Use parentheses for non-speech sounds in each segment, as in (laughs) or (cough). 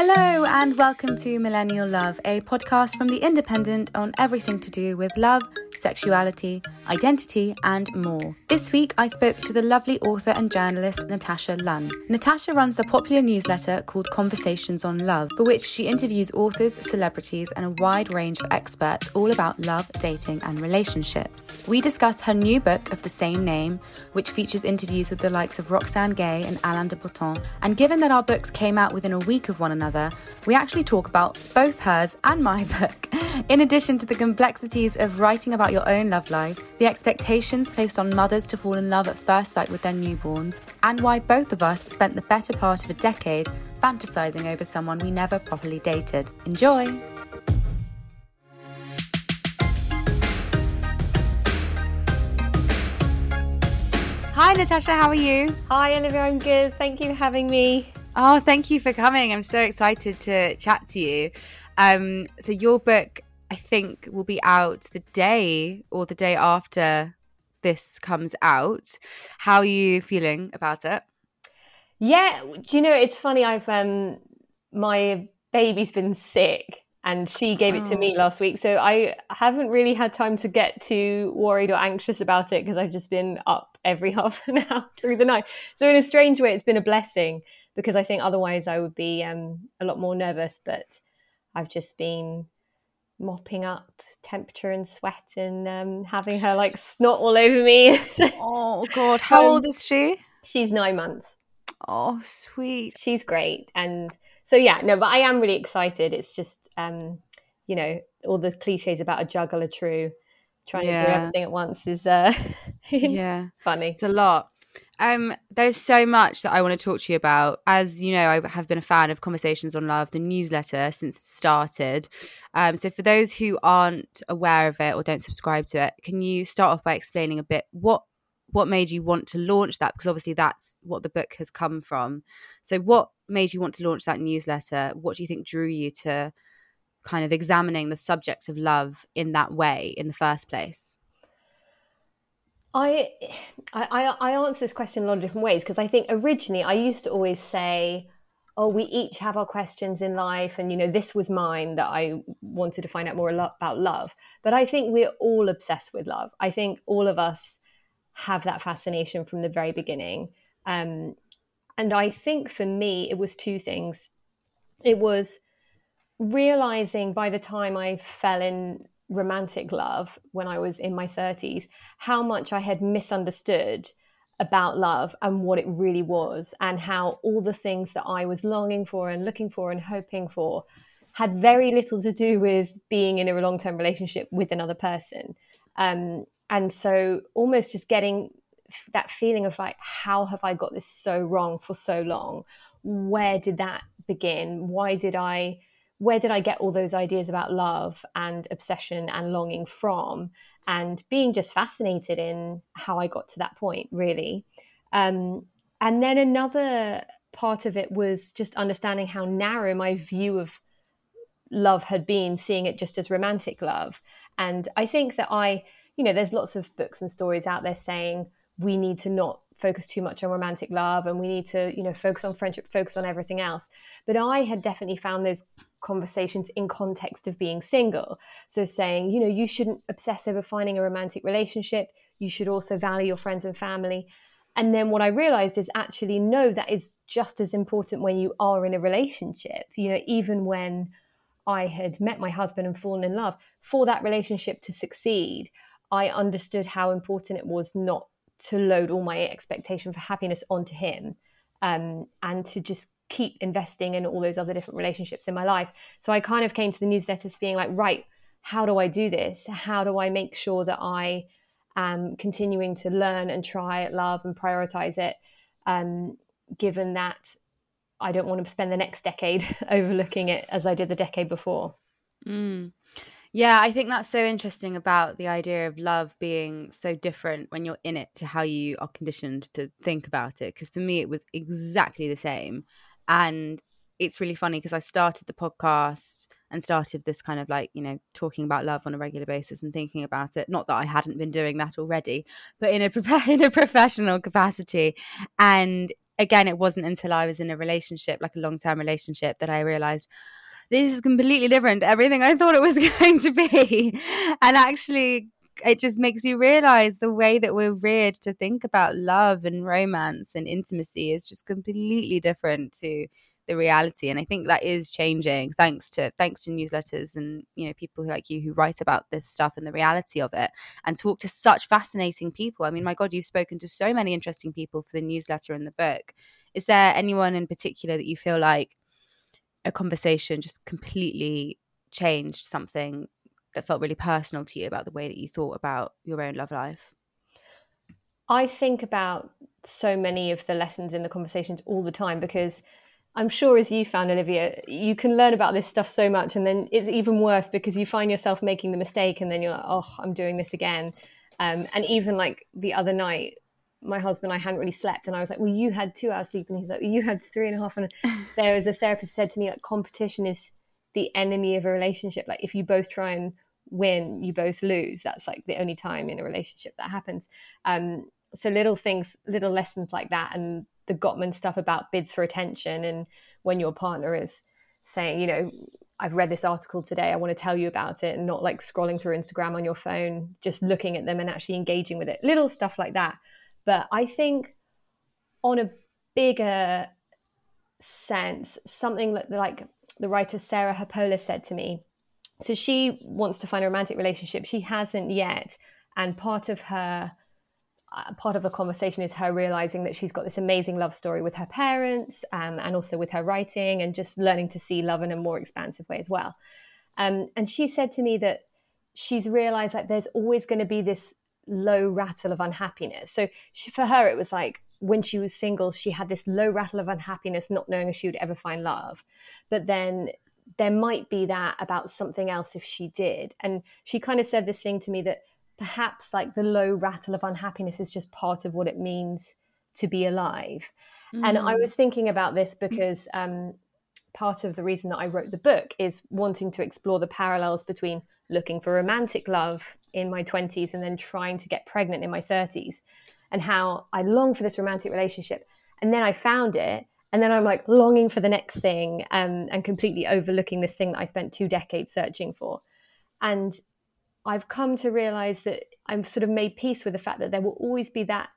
Hello, and welcome to Millennial Love, a podcast from The Independent on everything to do with love, sexuality, identity, and more. This week, I spoke to the lovely author and journalist Natasha Lunn. Natasha runs the popular newsletter called Conversations on Love, for which she interviews authors, celebrities, and a wide range of experts all about love, dating, and relationships. We discuss her new book of the same name, which features interviews with the likes of Roxane Gay and Alain de Botton. And given that our books came out within a week of one another, we actually talk about both hers and my (laughs) book, in addition to the complexities of writing about your own love life, the expectations placed on mothers to fall in love at first sight with their newborns, and why both of us spent the better part of a decade fantasizing over someone we never properly dated. Enjoy! Hi, Natasha, how are you? Hi, Olivia, I'm good. Thank you for having me. Oh, thank you for coming. I'm so excited to chat to you. Um, so, your book, I think, will be out the day or the day after this comes out. How are you feeling about it? Yeah, do you know it's funny? I've um, my baby's been sick, and she gave it to me Oh. last week, so I haven't really had time to get too worried or anxious about it because I've just been up every (laughs) half an hour through the night. So in a strange way, it's been a blessing because I think otherwise I would be um, a lot more nervous. But I've just been mopping up temperature and sweat and um, having her like snot all over me. (laughs) Oh, God. How Um, old is she? She's nine months. Oh, sweet. she's great and so yeah no but i am really excited it's just um you know all the cliches about a juggler true trying to do everything at once is uh (laughs) Yeah. funny It's a lot. Um, there's so much that I want to talk to you about. As you know, I have been a fan of Conversations on Love, the newsletter, since it started. Um, so for those who aren't aware of it or don't subscribe to it, can you start off by explaining a bit what what made you want to launch that? Because obviously that's what the book has come from. So what made you want to launch that newsletter? What do you think drew you to kind of examining the subject of love in that way in the first place? I, I I answer this question a lot of different ways because I think originally I used to always say, "Oh, we each have our questions in life," and you know, this was mine that I wanted to find out more about love. But I think we're all obsessed with love. I think all of us have that fascination from the very beginning. Um, and I think for me, it was two things. It was realizing by the time I fell in romantic love when I was in my 30s, how much I had misunderstood about love and what it really was, and how all the things that I was longing for and looking for and hoping for had very little to do with being in a long term relationship with another person. Um, and so almost just getting that feeling of like, how have I got this so wrong for so long? Where did that begin? Why did I? Where did I get all those ideas about love and obsession and longing from? And being just fascinated in how I got to that point, really. Um, and then another part of it was just understanding how narrow my view of love had been, seeing it just as romantic love. And I think that I, you know, there's lots of books and stories out there saying we need to not focus too much on romantic love and we need to, you know, focus on friendship, focus on everything else. But I had definitely found those conversations in context of being single. So saying, you know, you shouldn't obsess over finding a romantic relationship. You should also value your friends and family. And then what I realized is actually, no, that is just as important when you are in a relationship. You know, even when I had met my husband and fallen in love, for that relationship to succeed, I understood how important it was not to load all my expectation for happiness onto him um, and to just keep investing in all those other different relationships in my life. So I kind of came to the newsletters being like, right, how do I do this? How do I make sure that I am continuing to learn and try love and prioritize it, um, given that I don't want to spend the next decade (laughs) overlooking it as I did the decade before. Mm. Yeah, I think that's so interesting about the idea of love being so different when you're in it to how you are conditioned to think about it. Because for me, it was exactly the same. And it's really funny because I started the podcast and started this kind of like, you know, talking about love on a regular basis and thinking about it. Not that I hadn't been doing that already, but in a, (laughs) in a professional capacity. And again, it wasn't until I was in a relationship, like a long term relationship, that I realized this is completely different to everything I thought it was (laughs) going to be. And actually, it just makes you realize the way that we're reared to think about love and romance and intimacy is just completely different to the reality. And i think that is changing thanks to thanks to newsletters and you know people like you who write about this stuff and the reality of it and talk to such fascinating people. I mean my god you've spoken to so many interesting people for the newsletter and the book. Is there anyone in particular that you feel like a conversation just completely changed something that felt really personal to you about the way that you thought about your own love life I think about so many of the lessons in the conversations all the time because I'm sure as you found, Olivia, you can learn about this stuff so much, and then it's even worse because you find yourself making the mistake, and then you're like, oh, I'm doing this again. Um, and even like the other night, my husband, I hadn't really slept, and I was like, well, you had two hours sleep, and he's like, well, you had three and a half. And (laughs) there was a therapist said to me, like, competition is the enemy of a relationship. Like, if you both try and win, you both lose. That's like the only time in a relationship that happens. Um, so little things, little lessons like that, and the Gottman stuff about bids for attention and when your partner is saying, you know, I've read this article today, I want to tell you about it, and not like scrolling through Instagram on your phone, just looking at them and actually engaging with it. Little stuff like that. But I think on a bigger sense, something like the writer Sarah Hepola said to me. So she wants to find a romantic relationship. She hasn't yet. And part of her uh, part of the conversation is her realizing that she's got this amazing love story with her parents um, and also with her writing and just learning to see love in a more expansive way as well. Um, and she said to me that she's realized that there's always going to be this low rattle of unhappiness. So she, for her, it was like when she was single, she had this low rattle of unhappiness, not knowing if she would ever find love. But then there might be that about something else if she did. And she kind of said this thing to me that perhaps like the low rattle of unhappiness is just part of what it means to be alive. Mm. And I mm. was thinking about this because um, part of the reason that I wrote the book is wanting to explore the parallels between looking for romantic love in my 20s and then trying to get pregnant in my 30s and how I long for this romantic relationship. And then I found it. And then I'm like longing for the next thing um, and completely overlooking this thing that I spent two decades searching for. And I've come to realize that I'm sort of made peace with the fact that there will always be that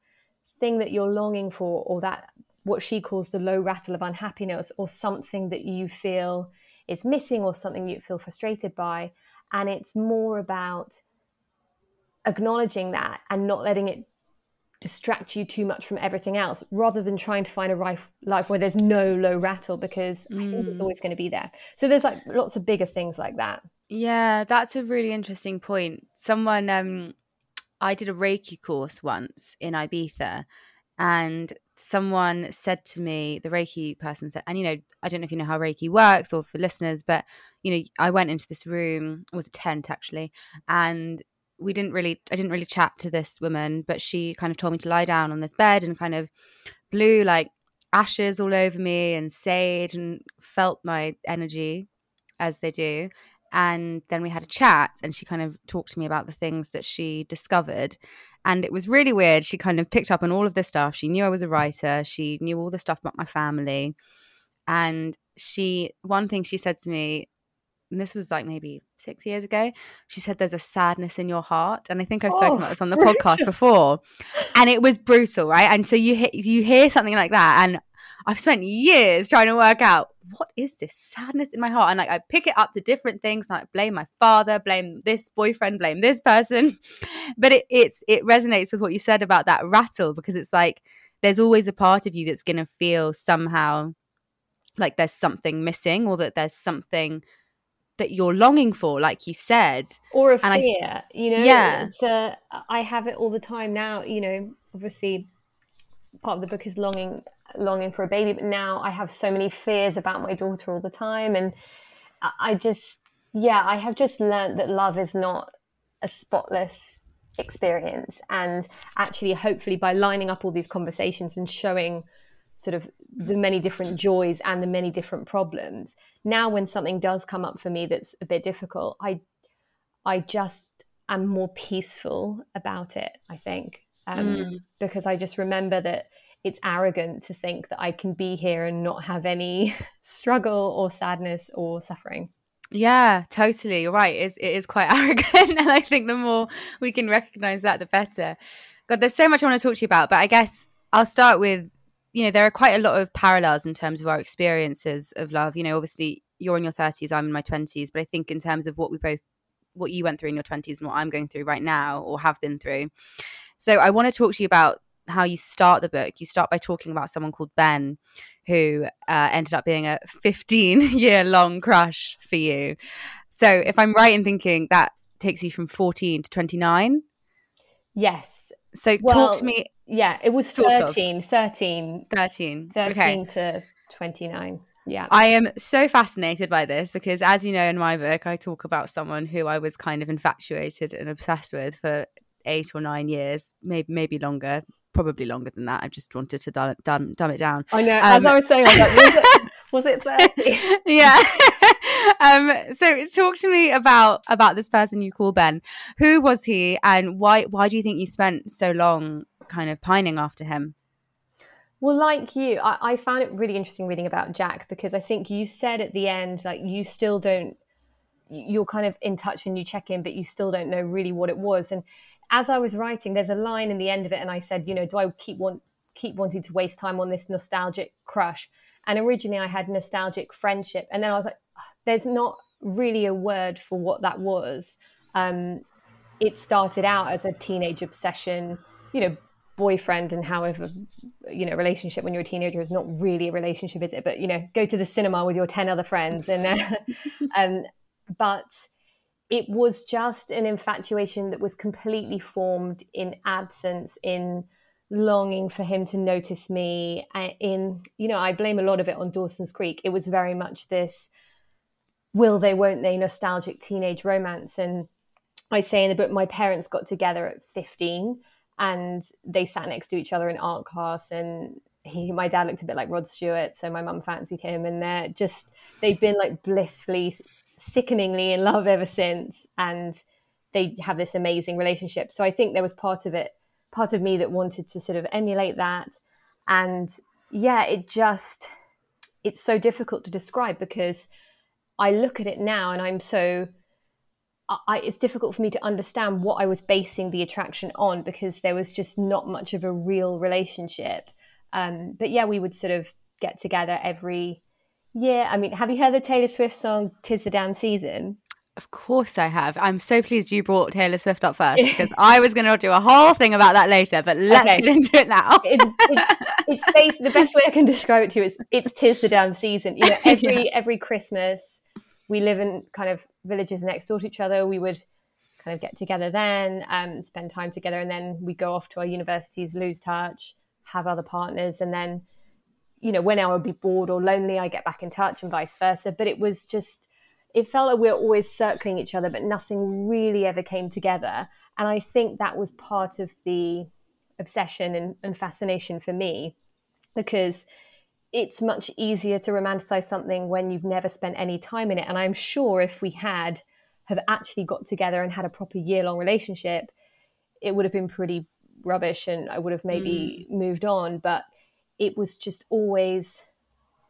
thing that you're longing for, or that what she calls the low rattle of unhappiness, or something that you feel is missing, or something you feel frustrated by. And it's more about acknowledging that and not letting it distract you too much from everything else rather than trying to find a life, life where there's no low rattle because mm. I think it's mm. always going to be there. So there's like lots of bigger things like that. Yeah, that's a really interesting point. Someone, um, I did a Reiki course once in Ibiza, and someone said to me, the Reiki person said, and you know, I don't know if you know how Reiki works or for listeners, but you know, I went into this room, it was a tent actually, and we didn't really, I didn't really chat to this woman, but she kind of told me to lie down on this bed and kind of blew like ashes all over me and sage and felt my energy as they do. And then we had a chat and she kind of talked to me about the things that she discovered. And it was really weird. She kind of picked up on all of this stuff. She knew i was a writer. She knew all the stuff about my family. And she one thing she said to me this was like maybe six years ago she said there's a sadness in your heart and i think i've spoken oh, about this on the (laughs) podcast before and it was brutal right and so you you hear something like that and I've spent years trying to work out what is this sadness in my heart? And like I pick it up to different things, and I blame my father, blame this boyfriend, blame this person. (laughs) but it, it's it resonates with what you said about that rattle because it's like there's always a part of you that's gonna feel somehow like there's something missing or that there's something that you're longing for, like you said, or a fear. I, you know, yeah. Uh, I have it all the time now. You know, obviously, part of the book is longing longing for a baby. But now I have so many fears about my daughter all the time. And I just, yeah, I have just learned that love is not a spotless experience. And actually, hopefully, by lining up all these conversations and showing sort of the many different joys and the many different problems, now when something does come up for me that's a bit difficult, I, I just am more peaceful about it. I think um, mm. because I just remember that it's arrogant to think that I can be here and not have any (laughs) struggle or sadness or suffering. Yeah, totally. You're right. It is, it is quite (laughs) arrogant. and I think the more we can recognize that, the better. God, there's so much I want to talk to you about, but I guess I'll start with you know, there are quite a lot of parallels in terms of our experiences of love. You know, obviously you're in your 30s, I'm in my 20s, but I think in terms of what we both, what you went through in your 20s and what I'm going through right now or have been through. So I want to talk to you about how you start the book. You start by talking about someone called Ben, who uh, ended up being a 15 year long crush for you. So, if I'm right in thinking that takes you from 14 to 29? Yes. So, well, talk to me. Yeah, it was 13, of. 13. 13. 13 okay. to 29. Yeah. I am so fascinated by this because, as you know, in my book, I talk about someone who I was kind of infatuated and obsessed with for eight or nine years, maybe maybe longer, probably longer than that. I just wanted to dumb, dumb, dumb it down. I know. Um, as I was saying, I was like, was it, (laughs) was it 30? yeah. (laughs) um, so talk to me about about this person you call Ben. Who was he and why why do you think you spent so long kind of pining after him? Well, like you, I, I found it really interesting reading about Jack because I think you said at the end, like you still don't you're kind of in touch and you check in, but you still don't know really what it was. And as I was writing, there's a line in the end of it, and I said, you know, do I keep want keep wanting to waste time on this nostalgic crush? And originally, I had nostalgic friendship, and then I was like, there's not really a word for what that was. Um, it started out as a teenage obsession, you know, boyfriend and however, you know, relationship when you're a teenager is not really a relationship, is it? But you know, go to the cinema with your ten other friends, and uh, (laughs) um, but it was just an infatuation that was completely formed in absence, in longing for him to notice me. In, you know, I blame a lot of it on Dawson's Creek. It was very much this will they, won't they nostalgic teenage romance. And I say in the book, my parents got together at 15 and they sat next to each other in art class and he my dad looked a bit like Rod Stewart, so my mum fancied him, and they're just they've been like blissfully sickeningly in love ever since. And they have this amazing relationship. So i think there was part of it part of me that wanted to sort of emulate that. And yeah it just it's so difficult to describe because i look at it now and i'm so I, it's difficult for me to understand what I was basing the attraction on because there was just not much of a real relationship. Um, but yeah, we would sort of get together every yeah, I mean, have you heard the Taylor Swift song "Tis the Damn Season"? Of course I have. I'm so pleased you brought Taylor Swift up first (laughs) because I was going to do a whole thing about that later, but let's okay. get into it now. it's, it's, it's the best way I can describe it to you is it's tis the damn season. You know, every (laughs) yeah. every Christmas we live in kind of villages next door to each other. We would kind of get together then, and spend time together, and then we go off to our universities, lose touch, have other partners, and then you know, when I would be bored or lonely, I get back in touch and vice versa. But it was just, it felt like we were always circling each other, but nothing really ever came together. And I think that was part of the obsession and, and fascination for me because it's much easier to romanticize something when you've never spent any time in it. And I'm sure if we had have actually got together and had a proper year long relationship, it would have been pretty rubbish and I would have maybe mm. moved on. But it was just always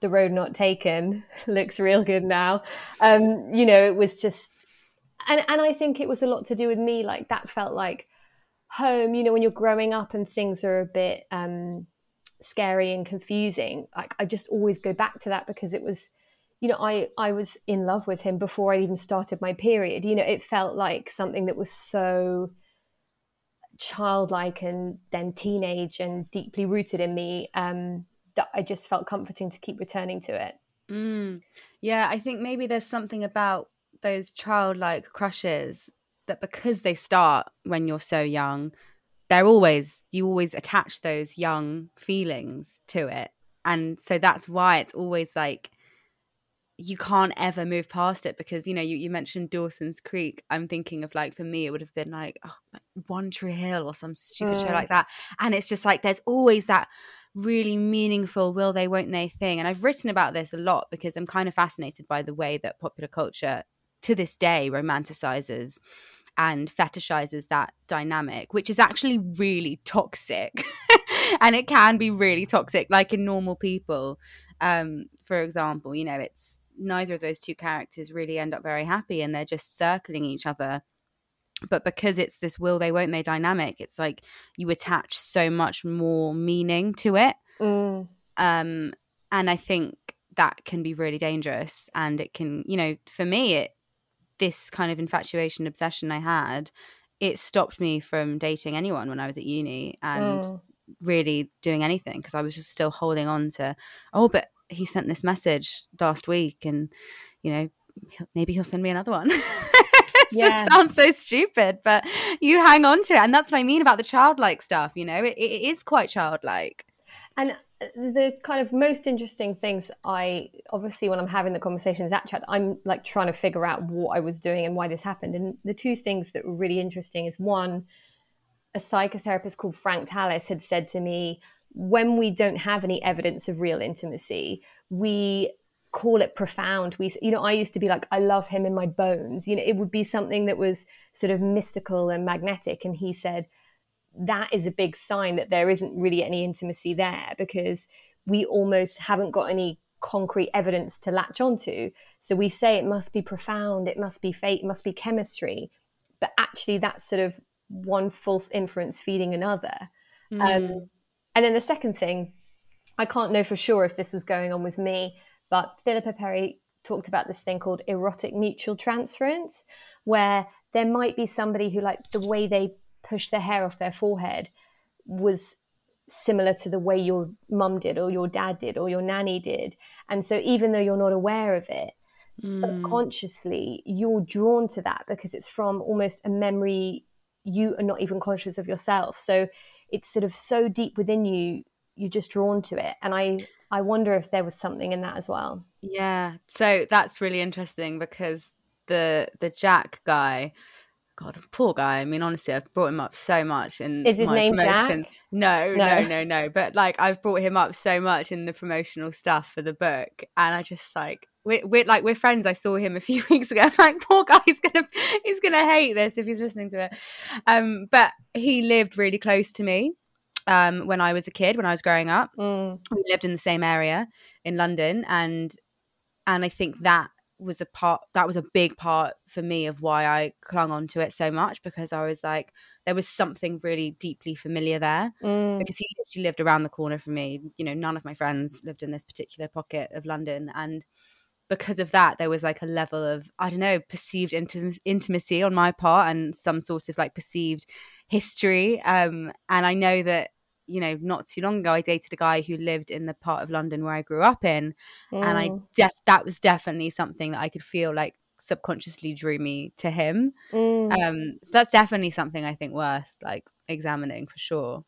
the road not taken (laughs) looks real good now um you know it was just and and i think it was a lot to do with me like that felt like home you know when you're growing up and things are a bit um scary and confusing i just always go back to that because it was you know i i was in love with him before i even started my period you know it felt like something that was so childlike and then teenage and deeply rooted in me um, that I just felt comforting to keep returning to it. Mm. Yeah, I think maybe there's something about those childlike crushes that because they start when you're so young, they're always, you always attach those young feelings to it. and so that's why it's always like you can't ever move past it because you know you, you mentioned Dawson's Creek. I'm thinking of like for me it would have been like, oh, like One Tree Hill or some stupid mm. show like that. And it's just like there's always that really meaningful will they won't they thing. And I've written about this a lot because I'm kind of fascinated by the way that popular culture to this day romanticizes and fetishizes that dynamic, which is actually really toxic. (laughs) and it can be really toxic, like in normal people. Um, for example, you know, it's neither of those two characters really end up very happy and they're just circling each other but because it's this will they won't they dynamic it's like you attach so much more meaning to it mm. um and i think that can be really dangerous and it can you know for me it this kind of infatuation obsession i had it stopped me from dating anyone when i was at uni and mm. really doing anything because i was just still holding on to oh but he sent this message last week and you know maybe he'll send me another one (laughs) it yeah. just sounds so stupid but you hang on to it and that's what i mean about the childlike stuff you know it, it is quite childlike and the kind of most interesting things i obviously when i'm having the conversation with that chat i'm like trying to figure out what i was doing and why this happened and the two things that were really interesting is one a psychotherapist called frank tallis had said to me when we don't have any evidence of real intimacy, we call it profound. We, you know, I used to be like, I love him in my bones. You know, it would be something that was sort of mystical and magnetic. And he said, that is a big sign that there isn't really any intimacy there because we almost haven't got any concrete evidence to latch onto. So we say it must be profound, it must be fate, it must be chemistry. But actually, that's sort of one false inference feeding another. Mm. Um, and then the second thing, I can't know for sure if this was going on with me, but Philippa Perry talked about this thing called erotic mutual transference, where there might be somebody who, like, the way they push their hair off their forehead was similar to the way your mum did, or your dad did, or your nanny did. And so, even though you're not aware of it, mm. subconsciously you're drawn to that because it's from almost a memory you are not even conscious of yourself. So, it's sort of so deep within you you're just drawn to it and i i wonder if there was something in that as well yeah so that's really interesting because the the jack guy God, poor guy. I mean, honestly, I've brought him up so much in Is his my name promotion. Jack? No, no, no, no, no. But like, I've brought him up so much in the promotional stuff for the book, and I just like we're, we're like we're friends. I saw him a (laughs) few weeks ago. I'm like, poor guy, he's gonna he's gonna hate this if he's listening to it. Um, but he lived really close to me um, when I was a kid, when I was growing up. Mm. We lived in the same area in London, and and I think that was a part that was a big part for me of why I clung on to it so much because I was like there was something really deeply familiar there mm. because he literally lived around the corner from me. You know, none of my friends lived in this particular pocket of London, and because of that, there was like a level of I don't know perceived intimacy on my part and some sort of like perceived history. Um, and I know that you know, not too long ago, I dated a guy who lived in the part of London where I grew up in, mm. and I mm. def that was definitely something that I could feel like subconsciously drew me to him. Mm. Um, so that's definitely something I think worth like examining for sure.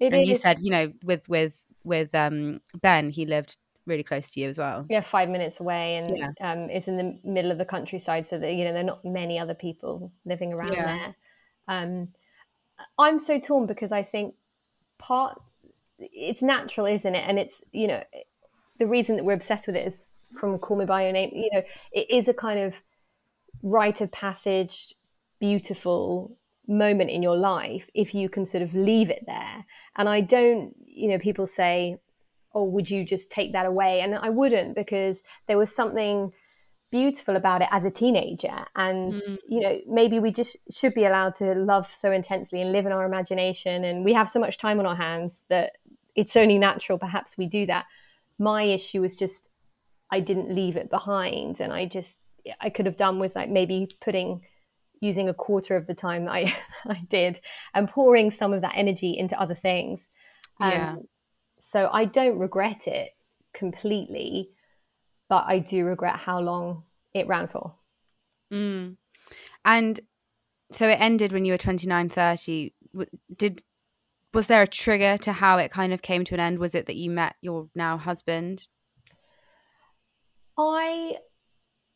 It and is. you said, you know, with with with um Ben, he lived really close to you as well. Yeah, five minutes away, and yeah. um, it's in the middle of the countryside, so that you know there are not many other people living around yeah. there. Um, I'm so torn because I think part it's natural, isn't it? And it's you know the reason that we're obsessed with it is from Call Me by Your Name. You know, it is a kind of rite of passage, beautiful moment in your life if you can sort of leave it there. And I don't, you know, people say, "Oh, would you just take that away?" And I wouldn't because there was something beautiful about it as a teenager. And mm. you know maybe we just should be allowed to love so intensely and live in our imagination. And we have so much time on our hands that it's only natural perhaps we do that. My issue was just i didn't leave it behind. And i just i could have done with like maybe putting using a quarter of the time i (laughs) i did and pouring some of that energy into other things. Um, yeah. so i don't regret it completely but I do regret how long it ran for. Mm. And so it ended when you were 29, 30. Did was there a trigger to how it kind of came to an end? Was it that you met your now husband? I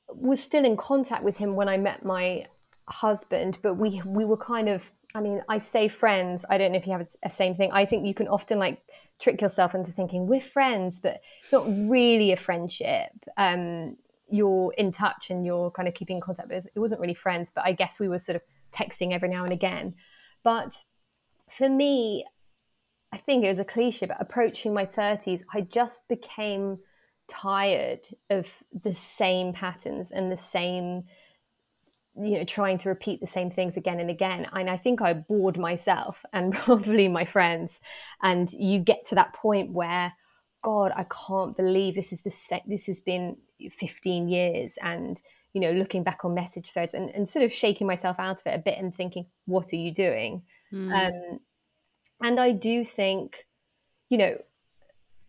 was still in contact with him when I met my husband, but we we were kind of I mean, I say friends. I don't know if you have a same thing. I think you can often like trick yourself into thinking we're friends, but it's not really a friendship. Um, you're in touch and you're kind of keeping in contact. But it wasn't really friends, but I guess we were sort of texting every now and again. But for me, I think it was a cliche, but approaching my 30s, I just became tired of the same patterns and the same you know trying to repeat the same things again and again. And i think i bored myself and (laughs) probably my friends. And you get to that point where god i can't believe this is the se- this has been 15 years. And you know looking back on message threads and, and sort of shaking myself out of it a bit and thinking what are you doing? Mm. um, and i do think you know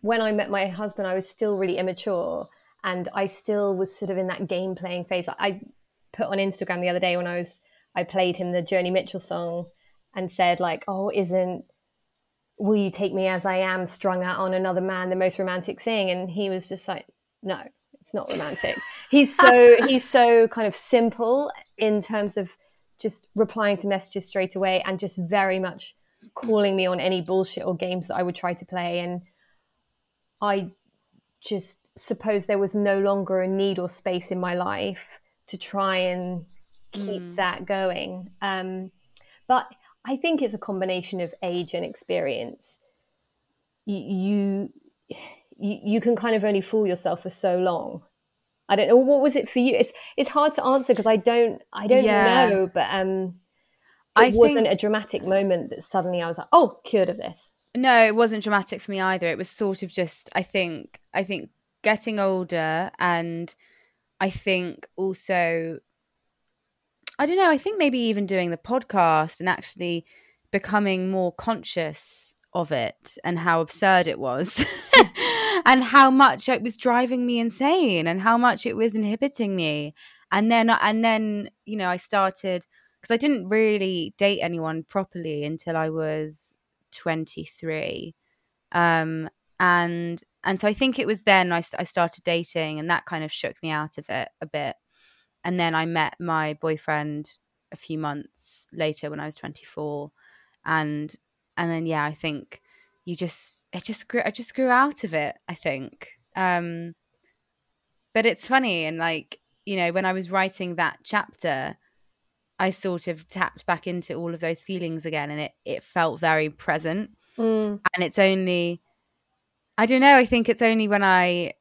when i met my husband i was still really immature and i still was sort of in that game playing phase. I put on Instagram the other day when I was I played him the Joni Mitchell song and said like, "Oh, isn't will you take me as I am strung out on another man the most romantic thing?" And he was just like, "No, it's not romantic." he's so (laughs) he's so kind of simple in terms of just replying to messages straight away and just very much calling me on any bullshit or games that I would try to play and I just suppose there was no longer a need or space in my life to try and keep mm. that going. Um, but I think it's a combination of age and experience. You, you you can kind of only fool yourself for so long. I don't know what was it for you. It's it's hard to answer because I don't I don't yeah. know. But um, it I wasn't think... a dramatic moment that suddenly I was like, oh, cured of this. No, it wasn't dramatic for me either. It was sort of just I think I think getting older and I think also, I don't know, I think maybe even doing the podcast and actually becoming more conscious of it and how absurd it was (laughs) (laughs) and how much it was driving me insane and how much it was inhibiting me. And then and then you know i started because i didn't really date anyone properly until i was 23 um and and so I think it was then I, I started dating, and that kind of shook me out of it a bit. And then I met my boyfriend a few months later when I was 24, and and then yeah, I think you just it just grew I just grew out of it. I think, um, but it's funny and like you know when I was writing that chapter. I sort of tapped back into all of those feelings again, and it it felt very present. Mm. And it's only I don't know. I think it's only when I,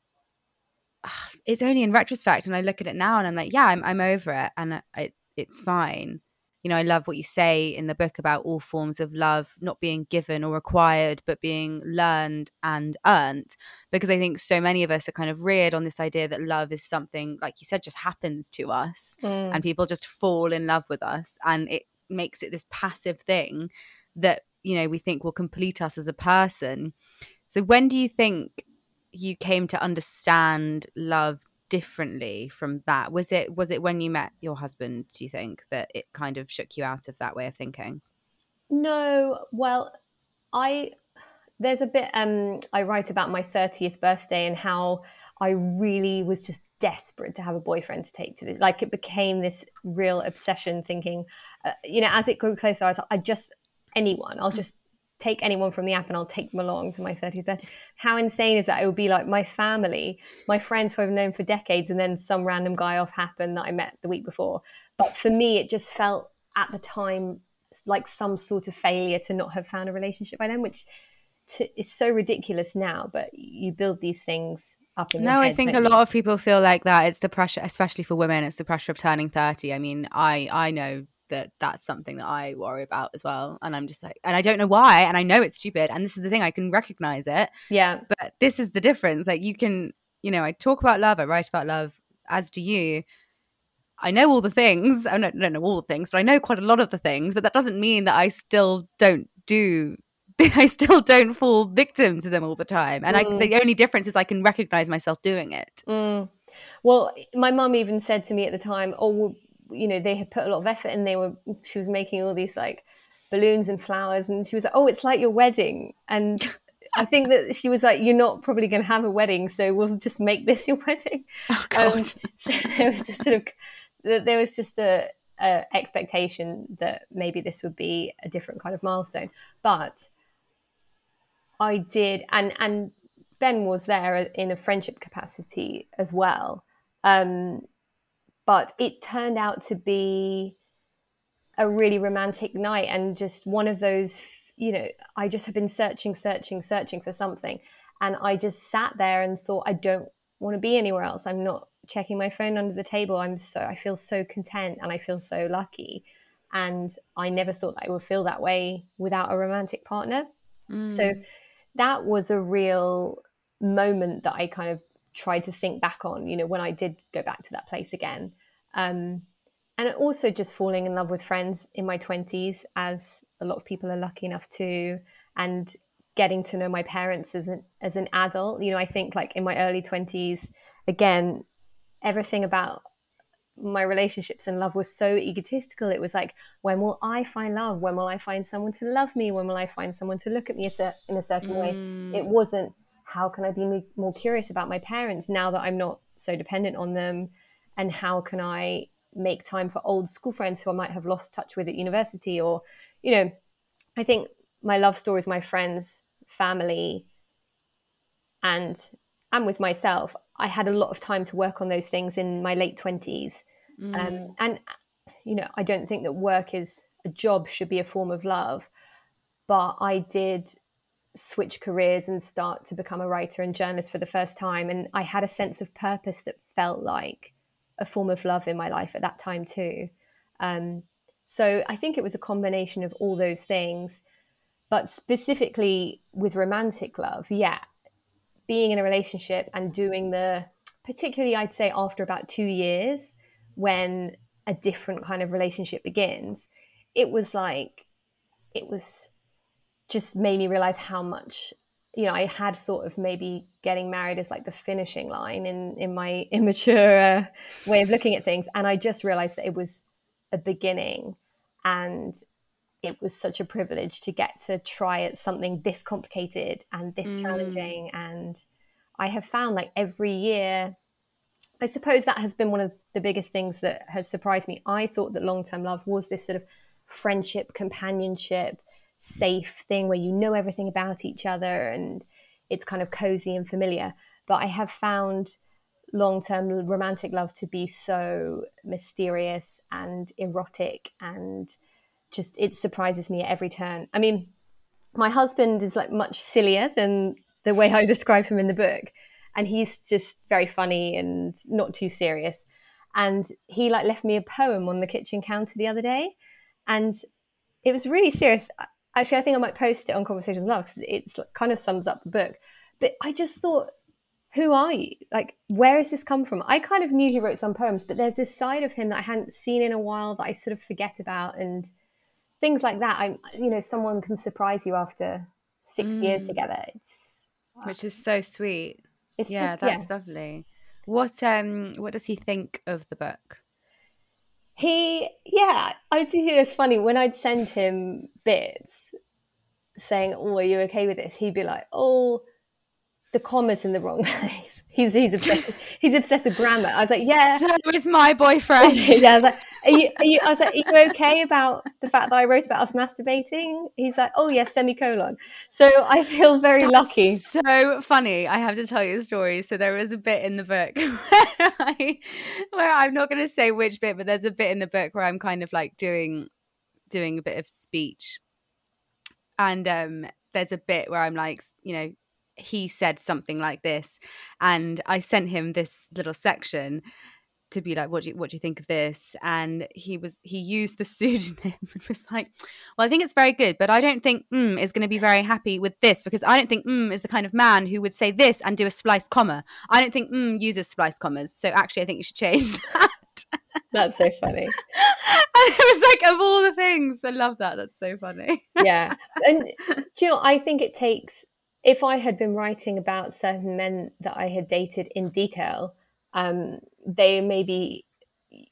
(sighs) it's only in retrospect, and I look at it now, and I'm like, yeah, I'm I'm over it, and it, it's fine. You know, I love what you say in the book about all forms of love not being given or required, but being learned and earned. Because I think so many of us are kind of reared on this idea that love is something, like you said, just happens to us, mm. and people just fall in love with us, and it makes it this passive thing that you know we think will complete us as a person so when do you think you came to understand love differently from that? Was it was it when you met your husband, do you think, that it kind of shook you out of that way of thinking? No, well, I there's a bit um I write about my 30th birthday and how I really was just desperate to have a boyfriend to take to this. Like it became this real obsession thinking, uh, you know, as it grew closer, I was like, I just, anyone, I'll just take anyone from the app and I'll take them along to my 30th birthday. How insane is that? It would be like my family, my friends who I've known for decades, and then some random guy off happened that I met the week before. But for me, it just felt at the time like some sort of failure to not have found a relationship by then, which to, is so ridiculous now. But you build these things up in no, I think a lot of people feel like that. It's the pressure, especially for women. It's the pressure of turning 30. I mean, I I know that that's something that I worry about as well. And I'm just like, and I don't know why. And I know it's stupid. And this is the thing, I can recognize it. Yeah. But this is the difference. Like, you can, you know, I talk about love, I write about love, as do you. I know all the things. I don't, know all the things, but I know quite a lot of the things. But that doesn't mean that I still don't do. (laughs) I still don't fall victim to them all the time. And mm. I, the only difference is I can recognize myself doing it. Mm. Well, my mum even said to me at the time, "Oh, you know they had put a lot of effort and they were she was making all these like balloons and flowers, and she was like, "Oh, it's like your wedding." And I think that she was like, "You're not probably going to have a wedding, so we'll just make this your (laughs) wedding." Oh God! Um, so (laughs) there was just sort of there was just a, a expectation that maybe this would be a different kind of milestone, but I did, and and Ben was there in a friendship capacity as well. Um, but it turned out to be a really romantic night and just one of those, you know, I just have been searching, searching, searching for something. And I just sat there and thought, I don't want to be anywhere else. I'm not checking my phone under the table. I'm so, I feel so content and I feel so lucky. And I never thought that I would feel that way without a romantic partner. Mm. So that was a real moment that I kind of tried to think back on, you know, when I did go back to that place again. Um, and also just falling in love with friends in my 20s, as a lot of people are lucky enough to, and getting to know my parents as an, as an adult. You know, I think like in my early 20s, again, everything about my relationships and love was so egotistical. It was like, when will I find love? When will I find someone to love me? When will I find someone to look at me in a certain mm. way? It wasn't how can I be more curious about my parents now that I'm not so dependent on them? And how can I make time for old school friends who I might have lost touch with at university? Or, you know, I think my love stories, my friends, family, and and with myself, I had a lot of time to work on those things in my late twenties. Mm. Um, and you know, I don't think that work is a job should be a form of love, but I did switch careers and start to become a writer and journalist for the first time. And I had a sense of purpose that felt like a form of love in my life at that time, too. Um, so I think it was a combination of all those things. But specifically with romantic love, yeah, being in a relationship and doing the, particularly I'd say after about two years, when a different kind of relationship begins, it was like, it was just made me realize how much you know, I had thought of maybe getting married as like the finishing line in in my (laughs) immature uh, way of looking at things, and I just realized that it was a beginning, and it was such a privilege to get to try at something this complicated and this mm. challenging, and I have found like every year. I suppose that has been one of the biggest things that has surprised me. I thought that long term love was this sort of friendship, companionship, safe thing where you know everything about each other and it's kind of cozy and familiar. But I have found long term romantic love to be so mysterious and erotic and just it surprises me at every turn. I mean, my husband is like much sillier than the way I (laughs) describe him in the book. And he's just very funny and not too serious. And he like left me a poem on the kitchen counter the other day. And it was really serious actually, I think I might post it on Conversations Love because it kind of sums up the book. But I just thought, who are you? Like, where has this come from? I kind of knew he wrote some poems, but there's this side of him that I hadn't seen in a while that I sort of forget about, and things like that. I, you know, someone can surprise you after six mm. years together. It's which is so sweet. It's yeah, just, that's yeah. lovely. What um, what does he think of the book? He, yeah, I do think it's funny when I'd send him bits saying, "Oh, are you okay with this?" He'd be like, "Oh, the comma's in the wrong (laughs) place." He's he's obsessed. he's obsessed with grammar. I was like, yeah. So is my boyfriend. (laughs) yeah. I was, like, are you, are you, I was like, are you okay about the fact that I wrote about us masturbating? He's like, oh yes, semicolon. So I feel very That's lucky. So funny. I have to tell you a story. So there was a bit in the book where, (laughs) I, where I'm not going to say which bit, but there's a bit in the book where I'm kind of like doing doing a bit of speech, and um, there's a bit where I'm like, you know he said something like this and i sent him this little section to be like what do you what do you think of this? And he was he used the (laughs) pseudonym and was like well i think it's very good but i don't think mm is going to be very happy with this because i don't think mm is the kind of man who would say this and do a spliced comma. I don't think mm uses spliced commas so actually i think you should change (laughs) that. That's so funny. (laughs) And it was like of all the things. I love that. That's so funny. Yeah. And you know i think it takes if I had been writing about certain men that I had dated in detail, um, they maybe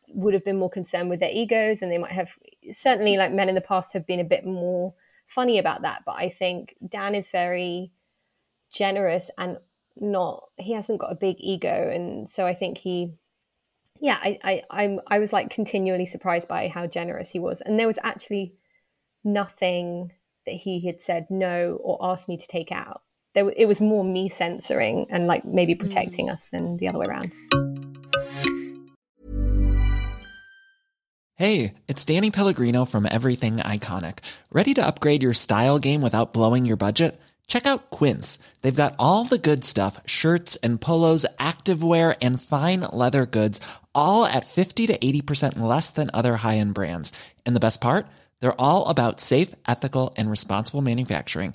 would have been more concerned with their egos and they might have certainly like men in the past have been a bit more funny about that but i think dan is very generous and not he hasn't got a big ego and so i think he yeah i i i'm i was like continually surprised by how generous he was and there was actually nothing that he had said no or asked me to take out there it was more me censoring and like maybe protecting mm. us than the other way around hey it's danny pellegrino from everything iconic ready to upgrade your style game without blowing your budget Check out Quince. They've got all the good stuff shirts and polos, activewear, and fine leather goods, all at 50 to 80% less than other high end brands. And the best part? They're all about safe, ethical, and responsible manufacturing.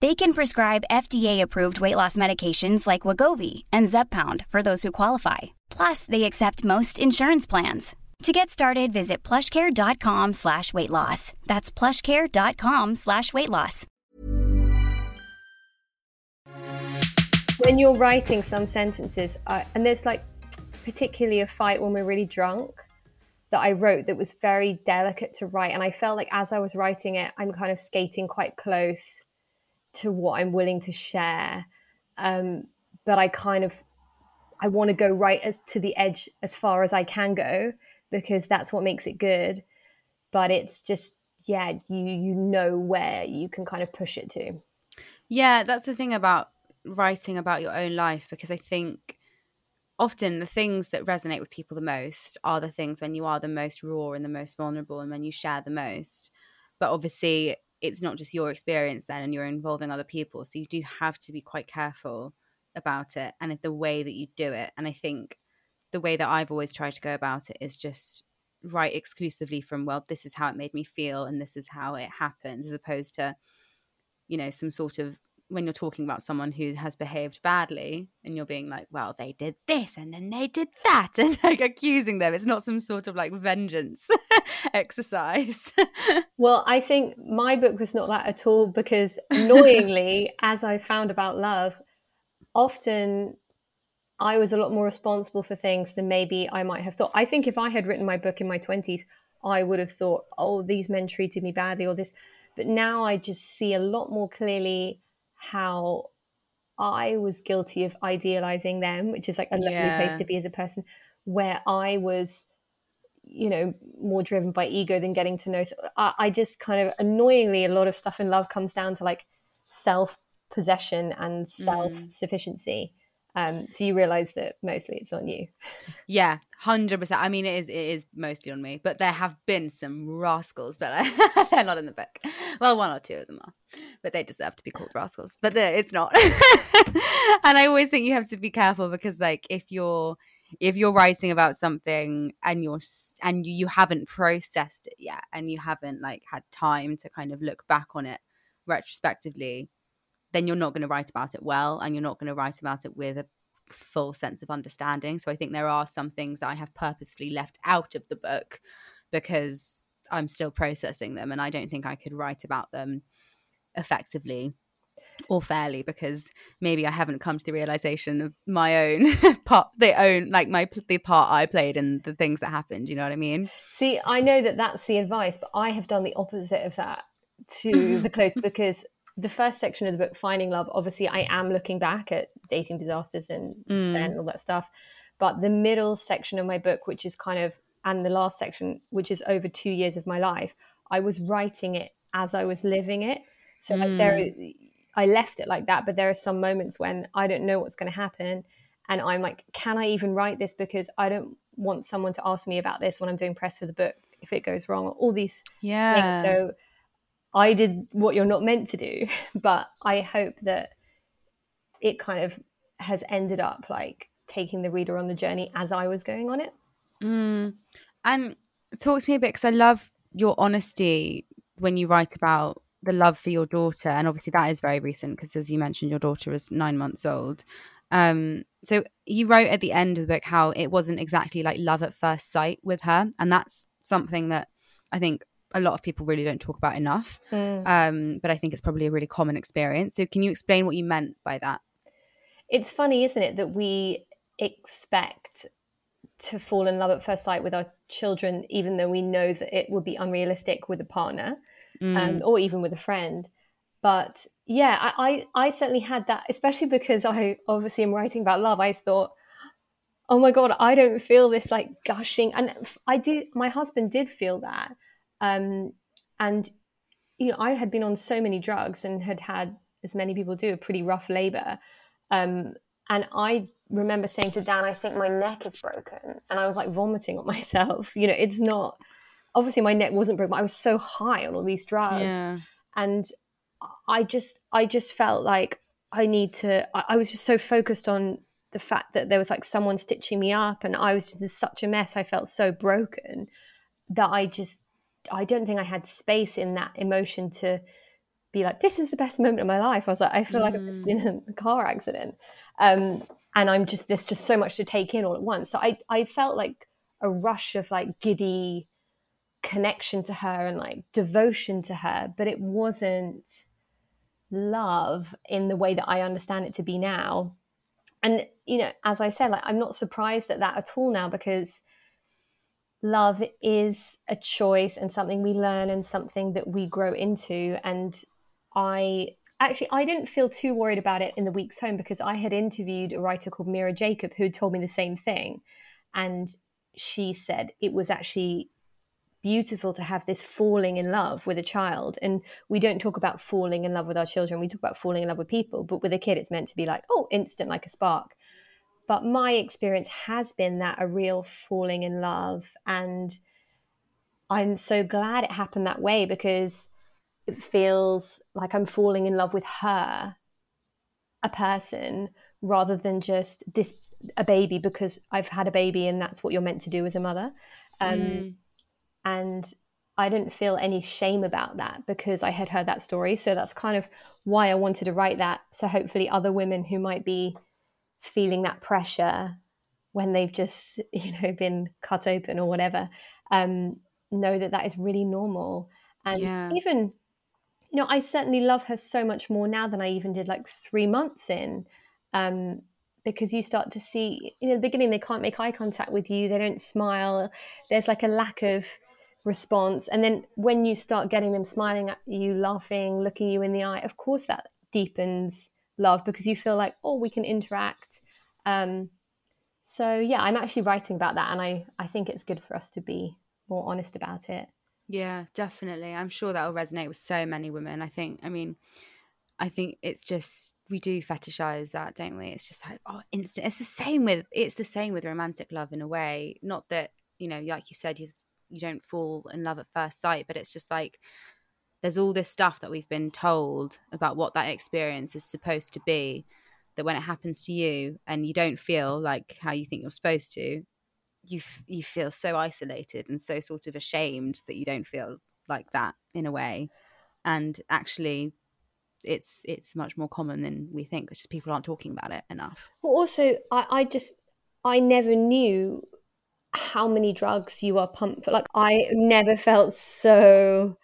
They can prescribe FDA-approved weight loss medications like Wegovy and Zepbound for those who qualify. Plus, they accept most insurance plans. To get started, visit plushcare.com slash weight loss. That's plushcare.com slash weight loss. When you're writing some sentences, uh, and there's like particularly a fight when we're really drunk that I wrote that was very delicate to write. And I felt like as I was writing it, I'm kind of skating quite close to what I'm willing to share. Um, but I kind of I want to go right as to the edge as far as I can go because that's what makes it good. But it's just yeah, you you know where you can kind of push it to. Yeah, that's the thing about writing about your own life because I think often the things that resonate with people the most are the things when you are the most raw and the most vulnerable and when you share the most. But obviously, it's not just your experience then and you're involving other people. So you do have to be quite careful about it and the way that you do it. And I think the way that I've always tried to go about it is just write exclusively from well this is how it made me feel and this is how it happened as opposed to you know some sort of when you're talking about someone who has behaved badly and you're being like well they did this and then they did that (laughs) and like accusing them it's not some sort of like vengeance (laughs) exercise (laughs) well i think my book was not that at all because annoyingly as i found about love often I was a lot more responsible for things than maybe I might have thought. I think if I had written my book in my 20s, I would have thought, oh, these men treated me badly or this. But now I just see a lot more clearly how I was guilty of idealizing them, which is like a lovely yeah. place to be as a person, where I was, you know, more driven by ego than getting to know. So I, I just kind of annoyingly, a lot of stuff in love comes down to like self possession and mm. self sufficiency. Um, so you realize that mostly it's on you. Yeah, hundred percent. I mean, it is it is mostly on me, but there have been some rascals, but (laughs) they're not in the book. Well, one or two of them are, but they deserve to be called rascals. But it's not. (laughs) and I always think you have to be careful because, like, if you're if you're writing about something and you're and you haven't processed it yet, and you haven't like had time to kind of look back on it retrospectively then you're not going to write about it well and you're not going to write about it with a full sense of understanding. So I think there are some things I have purposefully left out of the book because I'm still processing them and I don't think I could write about them effectively or fairly because maybe I haven't come to the realization of my own (laughs) part, the own like my the part I played and the things that happened. You know what I mean? See, I know that that's the advice, but I have done the opposite of that to (laughs) the close because the first section of the book, Finding Love, obviously I am looking back at dating disasters and, mm. and all that stuff. But the middle section of my book, which is kind of, and the last section, which is over two years of my life, I was writing it as I was living it. So mm. like there, mm. I left it like that. But there are some moments when I don't know what's going to happen, and I'm like, can I even write this because I don't want someone to ask me about this when I'm doing press for the book if it goes wrong. or All these yeah. Things. So I did what you're not meant to do. (laughs) But I hope that it kind of has ended up like taking the reader on the journey as I was going on it. Mm. And talk to me a bit because I love your honesty when you write about the love for your daughter, and obviously that is very recent because, as you mentioned, your daughter was nine months old. Um, so you wrote at the end of the book how it wasn't exactly like love at first sight with her, and that's something that I think a lot of people really don't talk about enough. Mm. Um, but I think it's probably a really common experience. So can you explain what you meant by that? It's funny, isn't it, that we expect to fall in love at first sight with our children, even though we know that it would be unrealistic with a partner um, mm. um, or even with a friend. But yeah, I, I, I certainly had that, especially because I obviously am writing about love. I thought, oh my god, I don't feel this like gushing, and I do. My husband did feel that, um, and you know, I had been on so many drugs and had had, as many people do, a pretty rough labor. Um, and I remember saying to Dan, I think my neck is broken. And I was like vomiting on (laughs) myself. You know, it's not, obviously my neck wasn't broken, but I was so high on all these drugs. Yeah. And I just, I just felt like I need to, I, I was just so focused on the fact that there was like someone stitching me up and I was just in such a mess. I felt so broken that I just, I don't think I had space in that emotion to be like, this is the best moment of my life. I was like, I feel mm. like I've just been in a car accident. Um, and I'm just there's just so much to take in all at once. So I I felt like a rush of like giddy connection to her and like devotion to her, but it wasn't love in the way that I understand it to be now. And you know, as I said, like I'm not surprised at that at all now because love is a choice and something we learn and something that we grow into. And I actually I didn't feel too worried about it in the weeks home because I had interviewed a writer called Mira Jacob who had told me the same thing, and she said it was actually beautiful to have this falling in love with a child. And we don't talk about falling in love with our children. We talk about falling in love with people. But with a kid it's meant to be like oh instant like a spark but my experience has been that a real falling in love and i'm so glad it happened that way because it feels like I'm falling in love with her, a person, rather than just this a baby because I've had a baby and that's what you're meant to do as a mother. Um, mm. And I didn't feel any shame about that because I had heard that story. So that's kind of why I wanted to write that. So hopefully, other women who might be feeling that pressure when they've just (laughs) you know been cut open or whatever um, know that that is really normal. And yeah. even you know, I certainly love her so much more now than I even did like three months in. Um, because you start to see, you know, the beginning they can't make eye contact with you, they don't smile, there's like a lack of response. And then when you start getting them smiling at you, laughing, looking you in the eye, of course that deepens love because you feel like, oh, we can interact. Um, so yeah, I'm actually writing about that, and I I think it's good for us to be more honest about it. Yeah, definitely. I'm sure that will resonate with so many women. I think, I mean, I think it's just we do fetishize that, don't we? It's just like oh, instant. It's the same with it's the same with romantic love in a way. Not that you know, like you said, you you don't fall in love at first sight, but it's just like there's all this stuff that we've been told about what that experience is supposed to be. That when it happens to you and you don't feel like how you think you're supposed to, you f- you feel so isolated and so sort of ashamed that you don't feel like that in a way and actually it's it's much more common than we think it's just people aren't talking about it enough well also i, I just i never knew how many drugs you are pumped for like i never felt so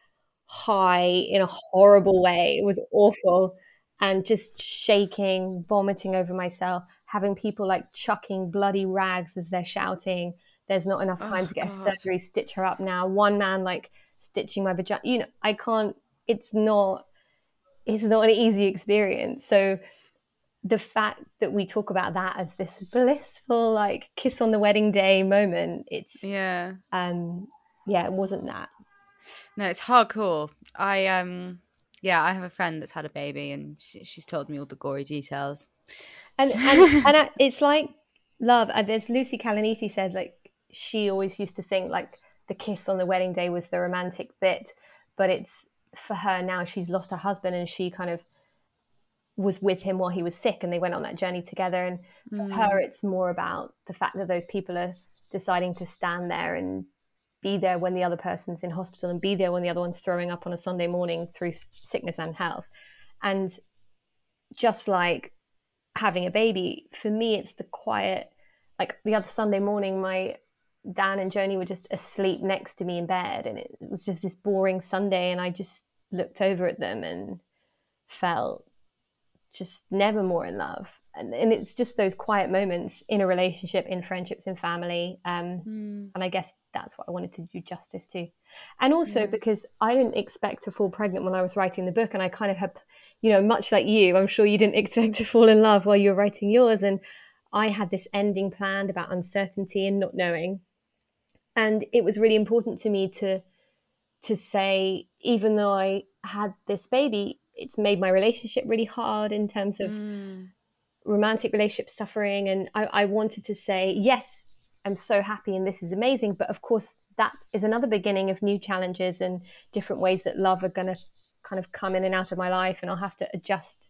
high in a horrible way it was awful and just shaking vomiting over myself having people like chucking bloody rags as they're shouting. There's not enough time oh, to get God. a surgery, stitch her up now. One man like stitching my vagina. You know, I can't. It's not. It's not an easy experience. So the fact that we talk about that as this blissful like kiss on the wedding day moment, it's yeah, um, yeah, it wasn't that. No, it's hardcore. I um, yeah, I have a friend that's had a baby, and she, she's told me all the gory details and (laughs) and, and it's like love. And there's Lucy Kalanithi said like she always used to think like the kiss on the wedding day was the romantic bit, but it's for her now. She's lost her husband, and she kind of was with him while he was sick, and they went on that journey together. And for mm. her, it's more about the fact that those people are deciding to stand there and be there when the other person's in hospital and be there when the other one's throwing up on a Sunday morning through sickness and health. And just like having a baby, for me, it's the quiet. Like the other Sunday morning, my Dan and Joni were just asleep next to me in bed, and it was just this boring Sunday, and I just looked over at them and felt just never more in love. And, and it's just those quiet moments in a relationship, in friendships, in family. Um, mm. And I guess that's what I wanted to do justice to. And also yeah. because I didn't expect to fall pregnant when I was writing the book, and I kind of had, you know, much like you, I'm sure you didn't (laughs) expect to fall in love while you were writing yours. And I had this ending planned about uncertainty and not knowing. And it was really important to me to to say, even though I had this baby, it's made my relationship really hard in terms of mm. Romantic relationship suffering. And I, I wanted to say, yes, I'm so happy and this is amazing. But of course, that is another beginning of new challenges and different ways that love are going to kind of come in and out of my life. And I'll have to adjust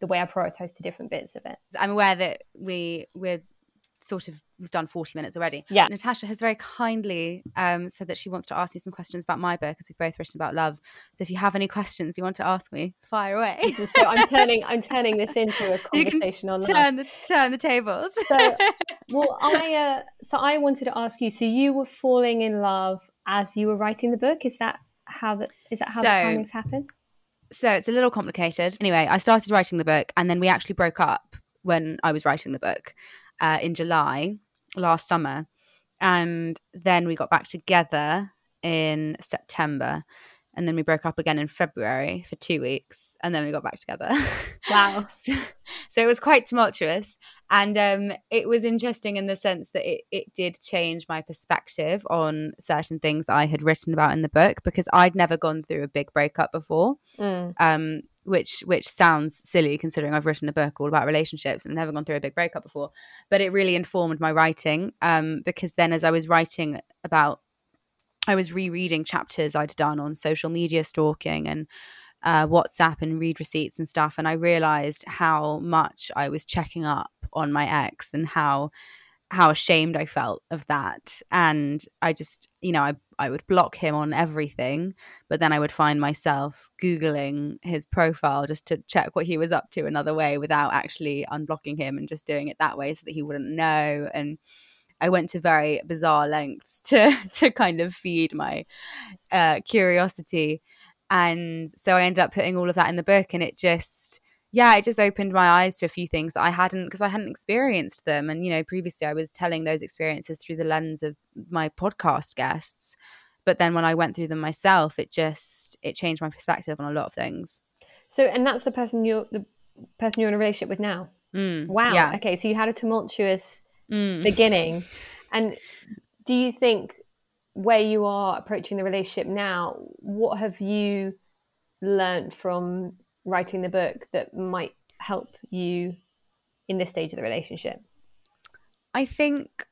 the way I prioritize to different bits of it. I'm aware that we we're sort of we've done 40 minutes already. Yeah. Natasha has very kindly um, said that she wants to ask me some questions about my book because we've both written about love. So if you have any questions you want to ask me, fire away. (laughs) so I'm turning I'm turning this into a (laughs) conversation on turn the turn the tables. so, (laughs) well, I uh, so I wanted to ask you. So you were falling in love as you were writing the book. Is that how that is that how so, the timings happen? So it's a little complicated. Anyway, I started writing the book and then we actually broke up when I was writing the book uh, in July last summer. And then we got back together in September. And then we broke up again in February for two weeks. And then we got back together. (laughs) Wow. so, so, it was quite tumultuous. And um, it was interesting in the sense that it, it did change my perspective on certain things that I had written about in the book because I'd never gone through a big breakup before. Mm. Um, which which sounds silly considering I've written a book all about relationships and never gone through a big breakup before. But it really informed my writing um, because then as I was writing about, I was rereading chapters I'd done on social media stalking and uh, WhatsApp and read receipts and stuff, and I realized how much I was checking up on my ex and how how ashamed I felt of that. And I just, you know, I, I would block him on everything, but then I would find myself Googling his profile just to check what he was up to another way without actually unblocking him and just doing it that way so that he wouldn't know. And I went to very bizarre lengths (laughs) to to kind of feed my uh, curiosity. And so I ended up putting all of that in the book and it just yeah, it just opened my eyes to a few things that I hadn't because I hadn't experienced them. And, you know, previously I was telling those experiences through the lens of my podcast guests. But then when I went through them myself, it just it changed my perspective on a lot of things. So and that's the person you're the person you're in a relationship with now. Mm, wow. Yeah. Okay. So you had a tumultuous mm. beginning. (laughs) And do you think where you are approaching the relationship now, what have you learned from writing the book that might help you in this stage of the relationship? I think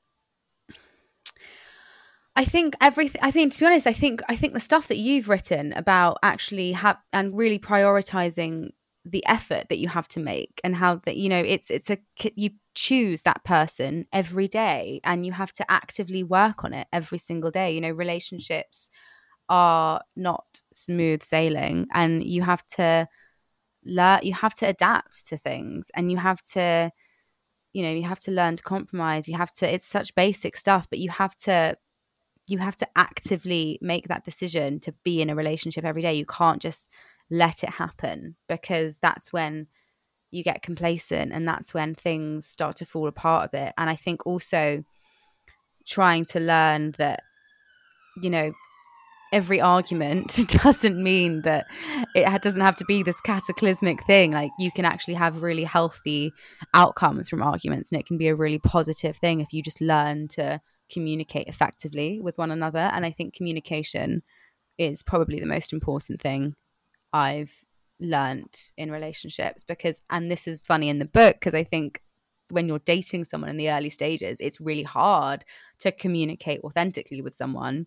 I think everything I mean to be honest I think I think the stuff that you've written about actually have and really prioritizing the effort that you have to make and how that you know it's it's a you choose that person every day and you have to actively work on it every single day you know relationships are not smooth sailing and you have to learn you have to adapt to things and you have to you know you have to learn to compromise. You have to it's such basic stuff but you have to you have to actively make that decision to be in a relationship every day. You can't just let it happen because that's when you get complacent and that's when things start to fall apart a bit. And i think also trying to learn that you know every argument (laughs) doesn't mean that it doesn't have to be this cataclysmic thing. Like you can actually have really healthy outcomes from arguments, and it can be a really positive thing if you just learn to communicate effectively with one another. And I think communication is probably the most important thing I've learned in relationships because, and this is funny in the book because I think when you're dating someone in the early stages, it's really hard to communicate authentically with someone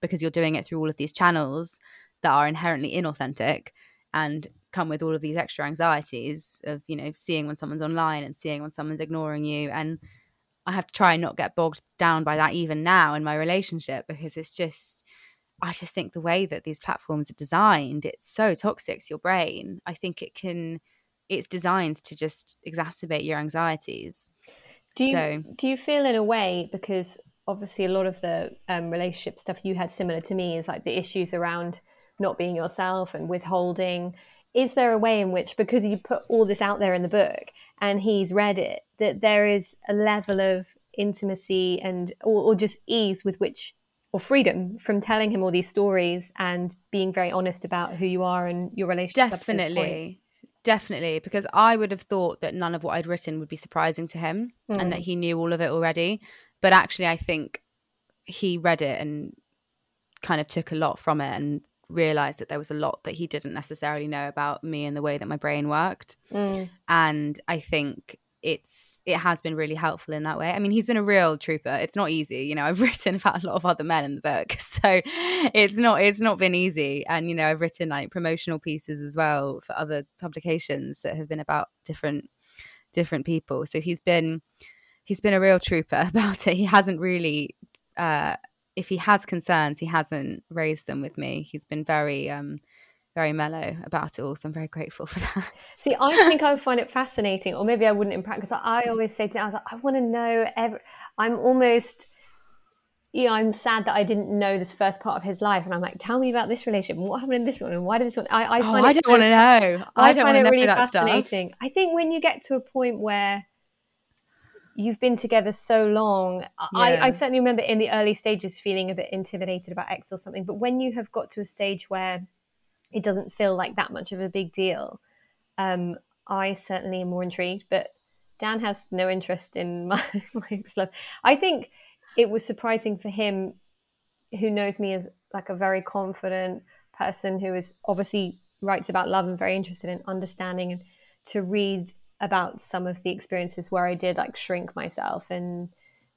because you're doing it through all of these channels that are inherently inauthentic and come with all of these extra anxieties of you know seeing when someone's online and seeing when someone's ignoring you and I have to try and not get bogged down by that even now in my relationship because it's just I just think the way that these platforms are designed, it's so toxic to your brain. I think it can it's designed to just exacerbate your anxieties. Do you so, do you feel in a way because obviously a lot of the um, relationship stuff you had similar to me is like the issues around not being yourself and withholding. Is there a way in which because you put all this out there in the book and he's read it that there is a level of intimacy and or, or just ease with which or freedom from telling him all these stories and being very honest about who you are and your relationship definitely definitely because i would have thought that none of what i'd written would be surprising to him mm. and that hmm. he knew all of it already but actually i think he read it and kind of took a lot from it and realized that there was a lot that he didn't necessarily know about me and the way that my brain worked mm. and i think it's it has been really helpful in that way. I mean, he's been a real trooper. It's not easy, you know. (laughs) I've written about a lot of other men in the book, (laughs) so it's not it's not been easy. And you know, I've written like promotional pieces as well for other publications that have been about different different people. So he's been he's been a real trooper (laughs) about it. He hasn't really uh if he has concerns, he hasn't raised them with me. He's been very um very mellow about it all. So I'm very grateful for (laughs) that. See, I think I would find it fascinating, or maybe I wouldn't in practice. I always say to him, I was like, I want to know every. I'm almost, you know, I'm sad that I didn't know this first part of his life, and I'm like, tell me about this relationship and what happened in this one and why did this one. I, I, oh, I don't so, want to know. I, I don't want to know really that fascinating. stuff. I think when you get to a point where you've been together so long. Yeah. I, I, certainly remember in the early stages feeling a bit intimidated about X or something. But when you have got to a stage where it doesn't feel like that much of a big deal. Um, I certainly am more intrigued, but Dan has no interest in (laughs) my, my ex-love. I think it was surprising for him, who knows me as like a very confident person who is obviously writes about love and very interested in understanding and to read about some of the experiences where I did like shrink myself and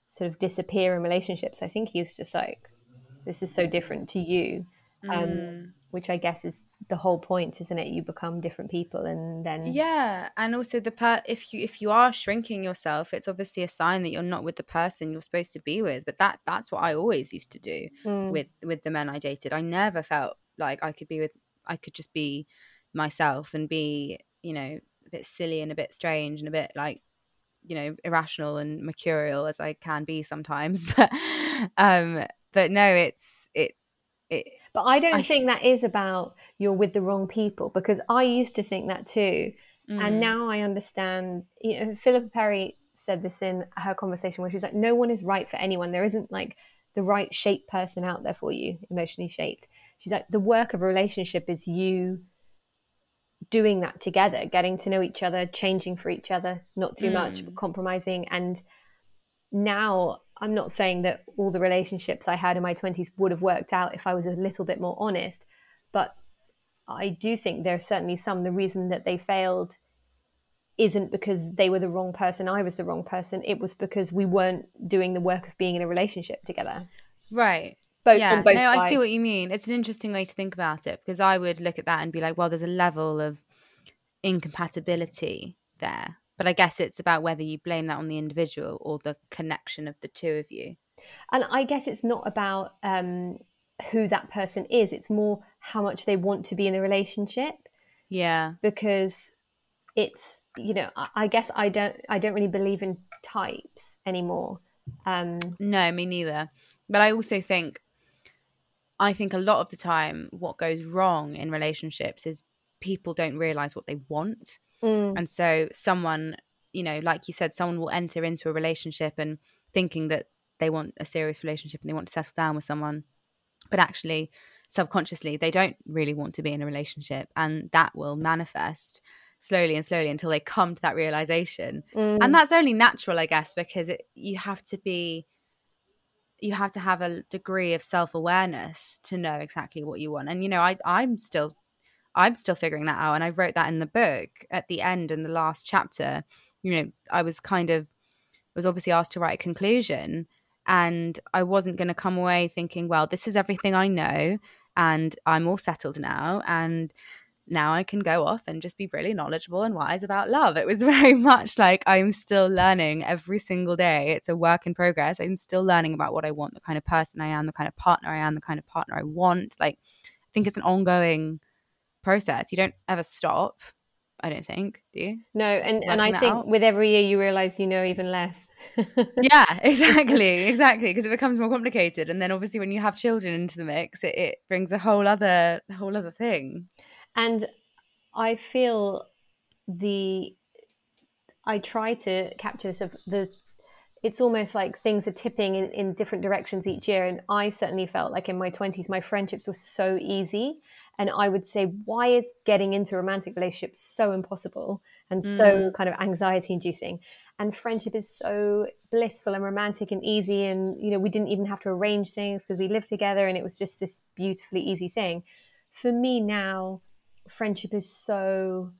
sort of disappear in relationships. I think he's just like, this is so different to you. Um, mm which I guess is the whole point, isn't it? You become different people, and then yeah, and also the per if you if you are shrinking yourself, it's obviously a sign that you're not with the person you're supposed to be with. But that that's what I always used to do mm. with with the men I dated. I never felt like I could be with I could just be myself and be you know bit silly and a bit strange and a bit like you know irrational and mercurial as I can be sometimes. (laughs) But um, but no, it's it it but I don't I, think that is about you're with the wrong people because I used to think that too. Mm. And now I understand. You know, Philippa Perry said this in her conversation where she's like, no one is right for anyone. There isn't like the right shaped person out there for you, emotionally shaped. She's like, the work of a relationship is you doing that together, getting to know each other, changing for each other, not too mm. much, compromising. And now I'm not saying that all the relationships I had in my 20s would have worked out if I was a little bit more honest, but I do think there are certainly some. The reason that they failed isn't because they were the wrong person, I was the wrong person. It was because we weren't doing the work of being in a relationship together. Right. Both, yeah, no, sides. I see what you mean. It's an interesting way to think about it because I would look at that and be like, well, there's a level of incompatibility there but I guess it's about whether you blame that on the individual or the connection of the two of you. And I guess it's not about um, who that person is, it's more how much they want to be in a relationship. Yeah. Because it's, you know, I guess I don't I don't really believe in types anymore. Um No, me neither. But I also think I think a lot of the time what goes wrong in relationships is people don't realize what they want. Mm. And so someone, you know, like you said, someone will enter into a relationship and thinking that they want a serious relationship and they want to settle down with someone, but actually subconsciously they don't really want to be in a relationship and that will manifest slowly and slowly until they come to that realization. Mm. And that's only natural, I guess, because it, you have to be you have to have a degree of self-awareness to know exactly what you want and you know I, i'm still I'm still figuring that out. And I wrote that in the book at the end in the last chapter. You know, I was kind of was obviously asked to write a conclusion and I wasn't going to come away thinking, well, this is everything I know and I'm all settled now and now I can go off and just be really knowledgeable and wise about love. It was (laughs) very much like I'm still learning every single day. It's a work in progress. I'm still learning about what I want, the kind of person I am, the kind of partner I am, the kind of partner I want. Like, I think it's an ongoing process. You don't ever stop. I don't think, do you? No, and, and I think out? with every year you realize you know even less. (laughs) yeah, exactly, exactly, because it becomes more complicated, and then obviously when you have children into the mix, it, it brings a whole other, whole other thing. And I feel the I try to capture this of the it's almost like things are tipping in, in different directions each year. And I certainly felt like in my 20s, my friendships were so easy. And I would say, why is getting into romantic relationships so impossible and mm. so kind of anxiety inducing? And friendship is so blissful and romantic and easy. And, you know, we didn't even have to arrange things because we lived together and it was just this beautifully easy thing. For me now, friendship is so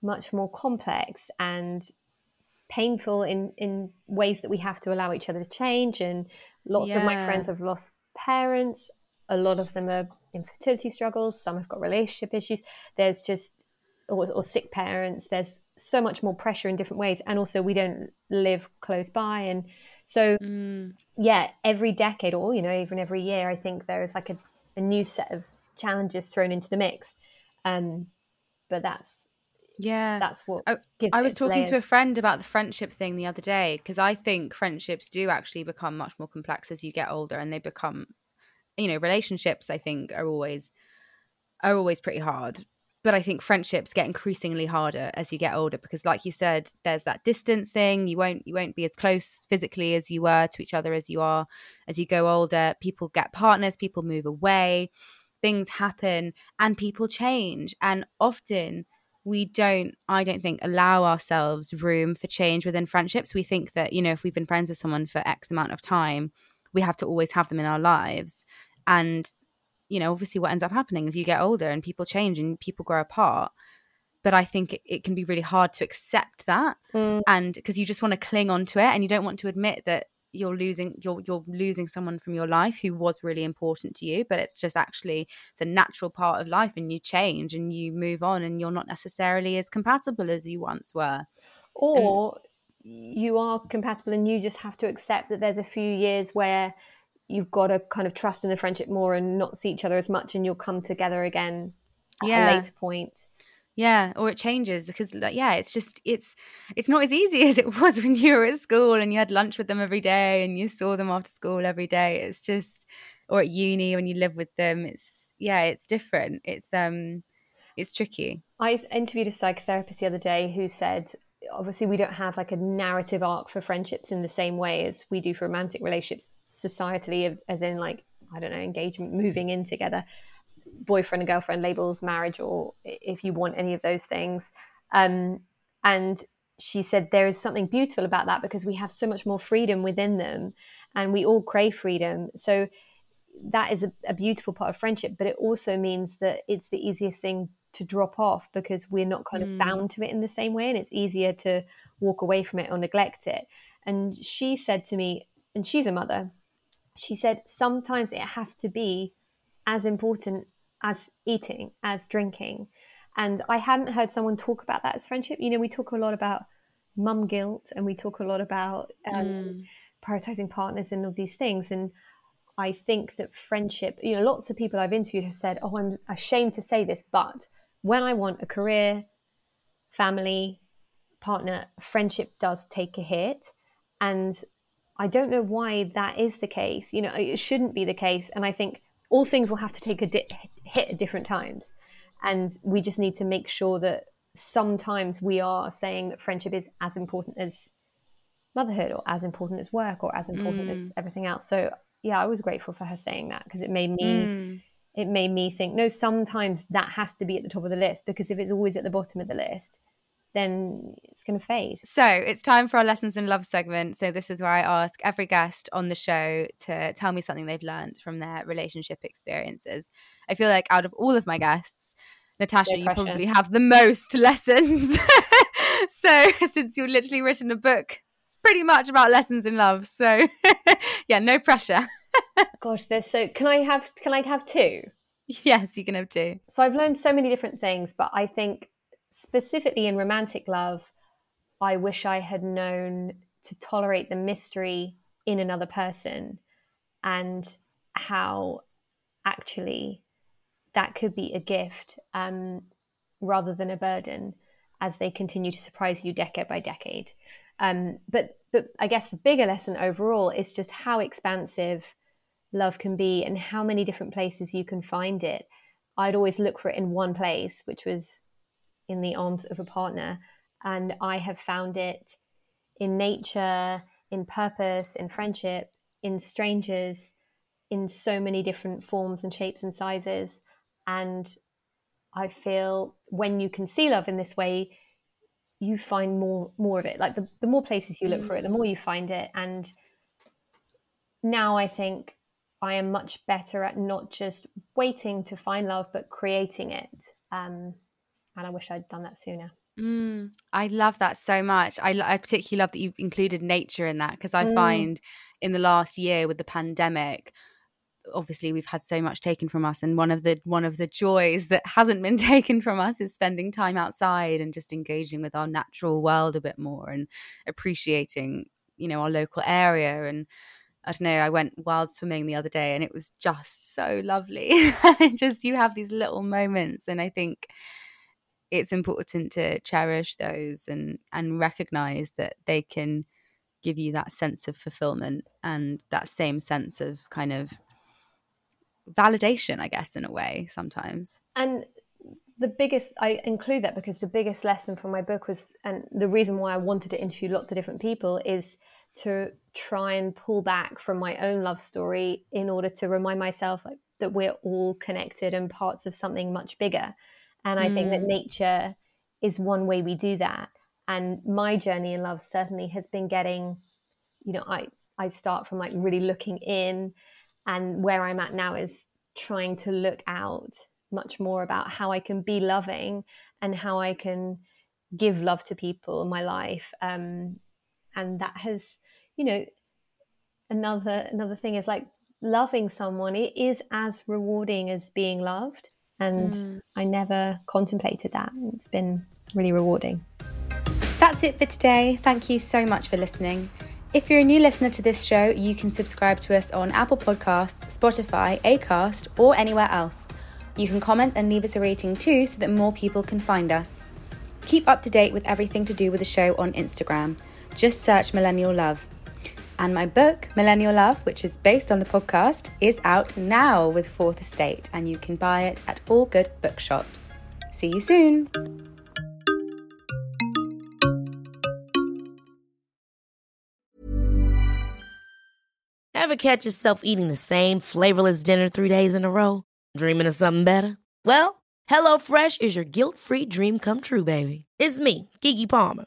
much more complex and painful in in ways that we have to allow each other to change and lots yeah. of my friends have lost parents a lot of them are infertility struggles some have got relationship issues there's just or, or sick parents there's so much more pressure in different ways and also we don't live close by and so mm. yeah every decade or you know even every year i think there is like a, a new set of challenges thrown into the mix um, but that's yeah, that's what I, I was talking layers. to a friend about the friendship thing the other day because I think friendships do actually become much more complex as you get older, and they become, you know, relationships. I think are always are always pretty hard, but I think friendships get increasingly harder as you get older because, like you said, there's that distance thing. You won't you won't be as close physically as you were to each other as you are as you go older. People get partners, people move away things happen and people change. And often we don't, I don't think, allow ourselves room for change within friendships. We think that, you know, if we've been friends with someone for X amount of time, we have to always have them in our lives. And, you know, obviously what ends up happening is you get older and people change and people grow apart but I think it, it, can be really hard to accept that, mm. and because you just want to cling on to it, and you don't want to admit that you're losing you're you're losing someone from your life who was really important to you but it's just actually it's a natural part of life and you change and you move on and you're not necessarily as compatible as you once were or and, you are compatible and you just have to accept that there's a few years where you've got to kind of trust in the friendship more and not see each other as much and you'll come together again at yeah. a later point. Yeah or it changes because like, yeah it's just it's it's not as easy (laughs) as it was when you were at school and you had lunch with them every day and you saw them after school every day. It's just or at uni when you live with them it's yeah it's different. It's um it's tricky. I interviewed a psychotherapist the other day who said obviously we don't have like a narrative arc for friendships in the same way as we do for romantic relationships societally as in like i don't know engagement moving in together boyfriend and girlfriend labels, marriage, or if you want any of those things. Um, and she said there is something beautiful about that because we have so much more freedom within them and we all crave freedom. So that is a, a beautiful part of friendship, but it also means that it's the easiest thing to drop off because we're not kind of mm. bound to it in the same way and it's easier to walk away from it or neglect it. And she said to me, and she's a mother, she said sometimes it has to be as important as eating, as drinking. And I hadn't heard someone talk about that as friendship. You know, we talk a lot about mum guilt and we talk a lot about um, mm. prioritizing partners and all these things. And I think that friendship, you know, lots of people I've interviewed have said, oh, I'm ashamed to say this, but when I want a career, family, partner, friendship does take a hit. And I don't know why that is the case. You know, it shouldn't be the case. And I think all things will have to take a di- hit at different times. And we just need to make sure that sometimes we are saying that friendship is as important as motherhood or as important as work or as important mm. as everything else. So yeah, I was grateful for her saying that because it made me mm. it made me think no sometimes that has to be at the top of the list because if it's always at the bottom of the list then it's going to fade. So it's time for our lessons in love segment. So this is where I ask every guest on the show to tell me something they've learned from their relationship experiences. I feel like out of all of my guests, Natasha, you probably have the most (laughs) lessons. (laughs) so (laughs) since you've literally written a book pretty much about lessons in love. So yeah, no pressure. Gosh, there's so can I have can I have two? Yes, you can have two. So I've learned so many different things, but I think specifically in romantic love, I wish I had known to tolerate the mystery in another person and how actually that could be a gift um, rather than a burden as they continue to surprise you decade by decade. Um, but but I guess the bigger lesson overall is just how expansive love can be and how many different places you can find it. I'd always look for it in one place, which was in the arms of a partner, and I have found it in nature, in purpose, in friendship, in strangers, in so many different forms and shapes and sizes. And I feel when you can see love in this way, you find more more of it. Like the, the more places you look for it, the more you find it. And now I think I am much better at not just waiting to find love, but creating it. Um, and I wish I'd done that sooner. Mm, I love that so much. I, I particularly love that you included nature in that because I Mm. find in the last year with the pandemic, obviously we've had so much taken from us, and one of the one of the joys that hasn't been (laughs) taken from us is spending time outside and just engaging with our natural world a bit more and appreciating, you know, our local area and. I don't know. I went wild swimming the other day and it was just so lovely. (laughs) just you have these little moments, and I think it's important to cherish those and and recognize that they can give you that sense of fulfillment and that same sense of kind of validation i guess in a way sometimes. And the biggest i include that because the biggest lesson from my book was and the reason why i wanted to interview lots of different people is to try and pull back from my own love story in order to remind myself that we're all connected and parts of something much bigger and i think that nature is one way we do that. And my journey in love certainly has been getting you know i i start from like really looking in and where i'm at now is trying to look out much more about how i can be loving and how i can give love to people in my life. Um, and that has you know another another thing is like loving someone it is as rewarding as being loved and i mm. never contemplated that it's been really rewarding That's it for today. Thank you so much for listening. If you're a new listener to this show, you can subscribe to us on Apple Podcasts, Spotify, Acast, or anywhere else. You can comment and leave us a rating too so that more people can find us. Keep up to date with everything to do with the show on Instagram. Just search Millennial Love. And my book, Millennial Love, which is based on the podcast, is out now with Fourth Estate, and you can buy it at all good bookshops. See you soon! Ever catch yourself eating the same flavorless dinner three days in a row? Dreaming of something better? Well, HelloFresh is your guilt-free dream come true, baby. It's me, Keke Palmer.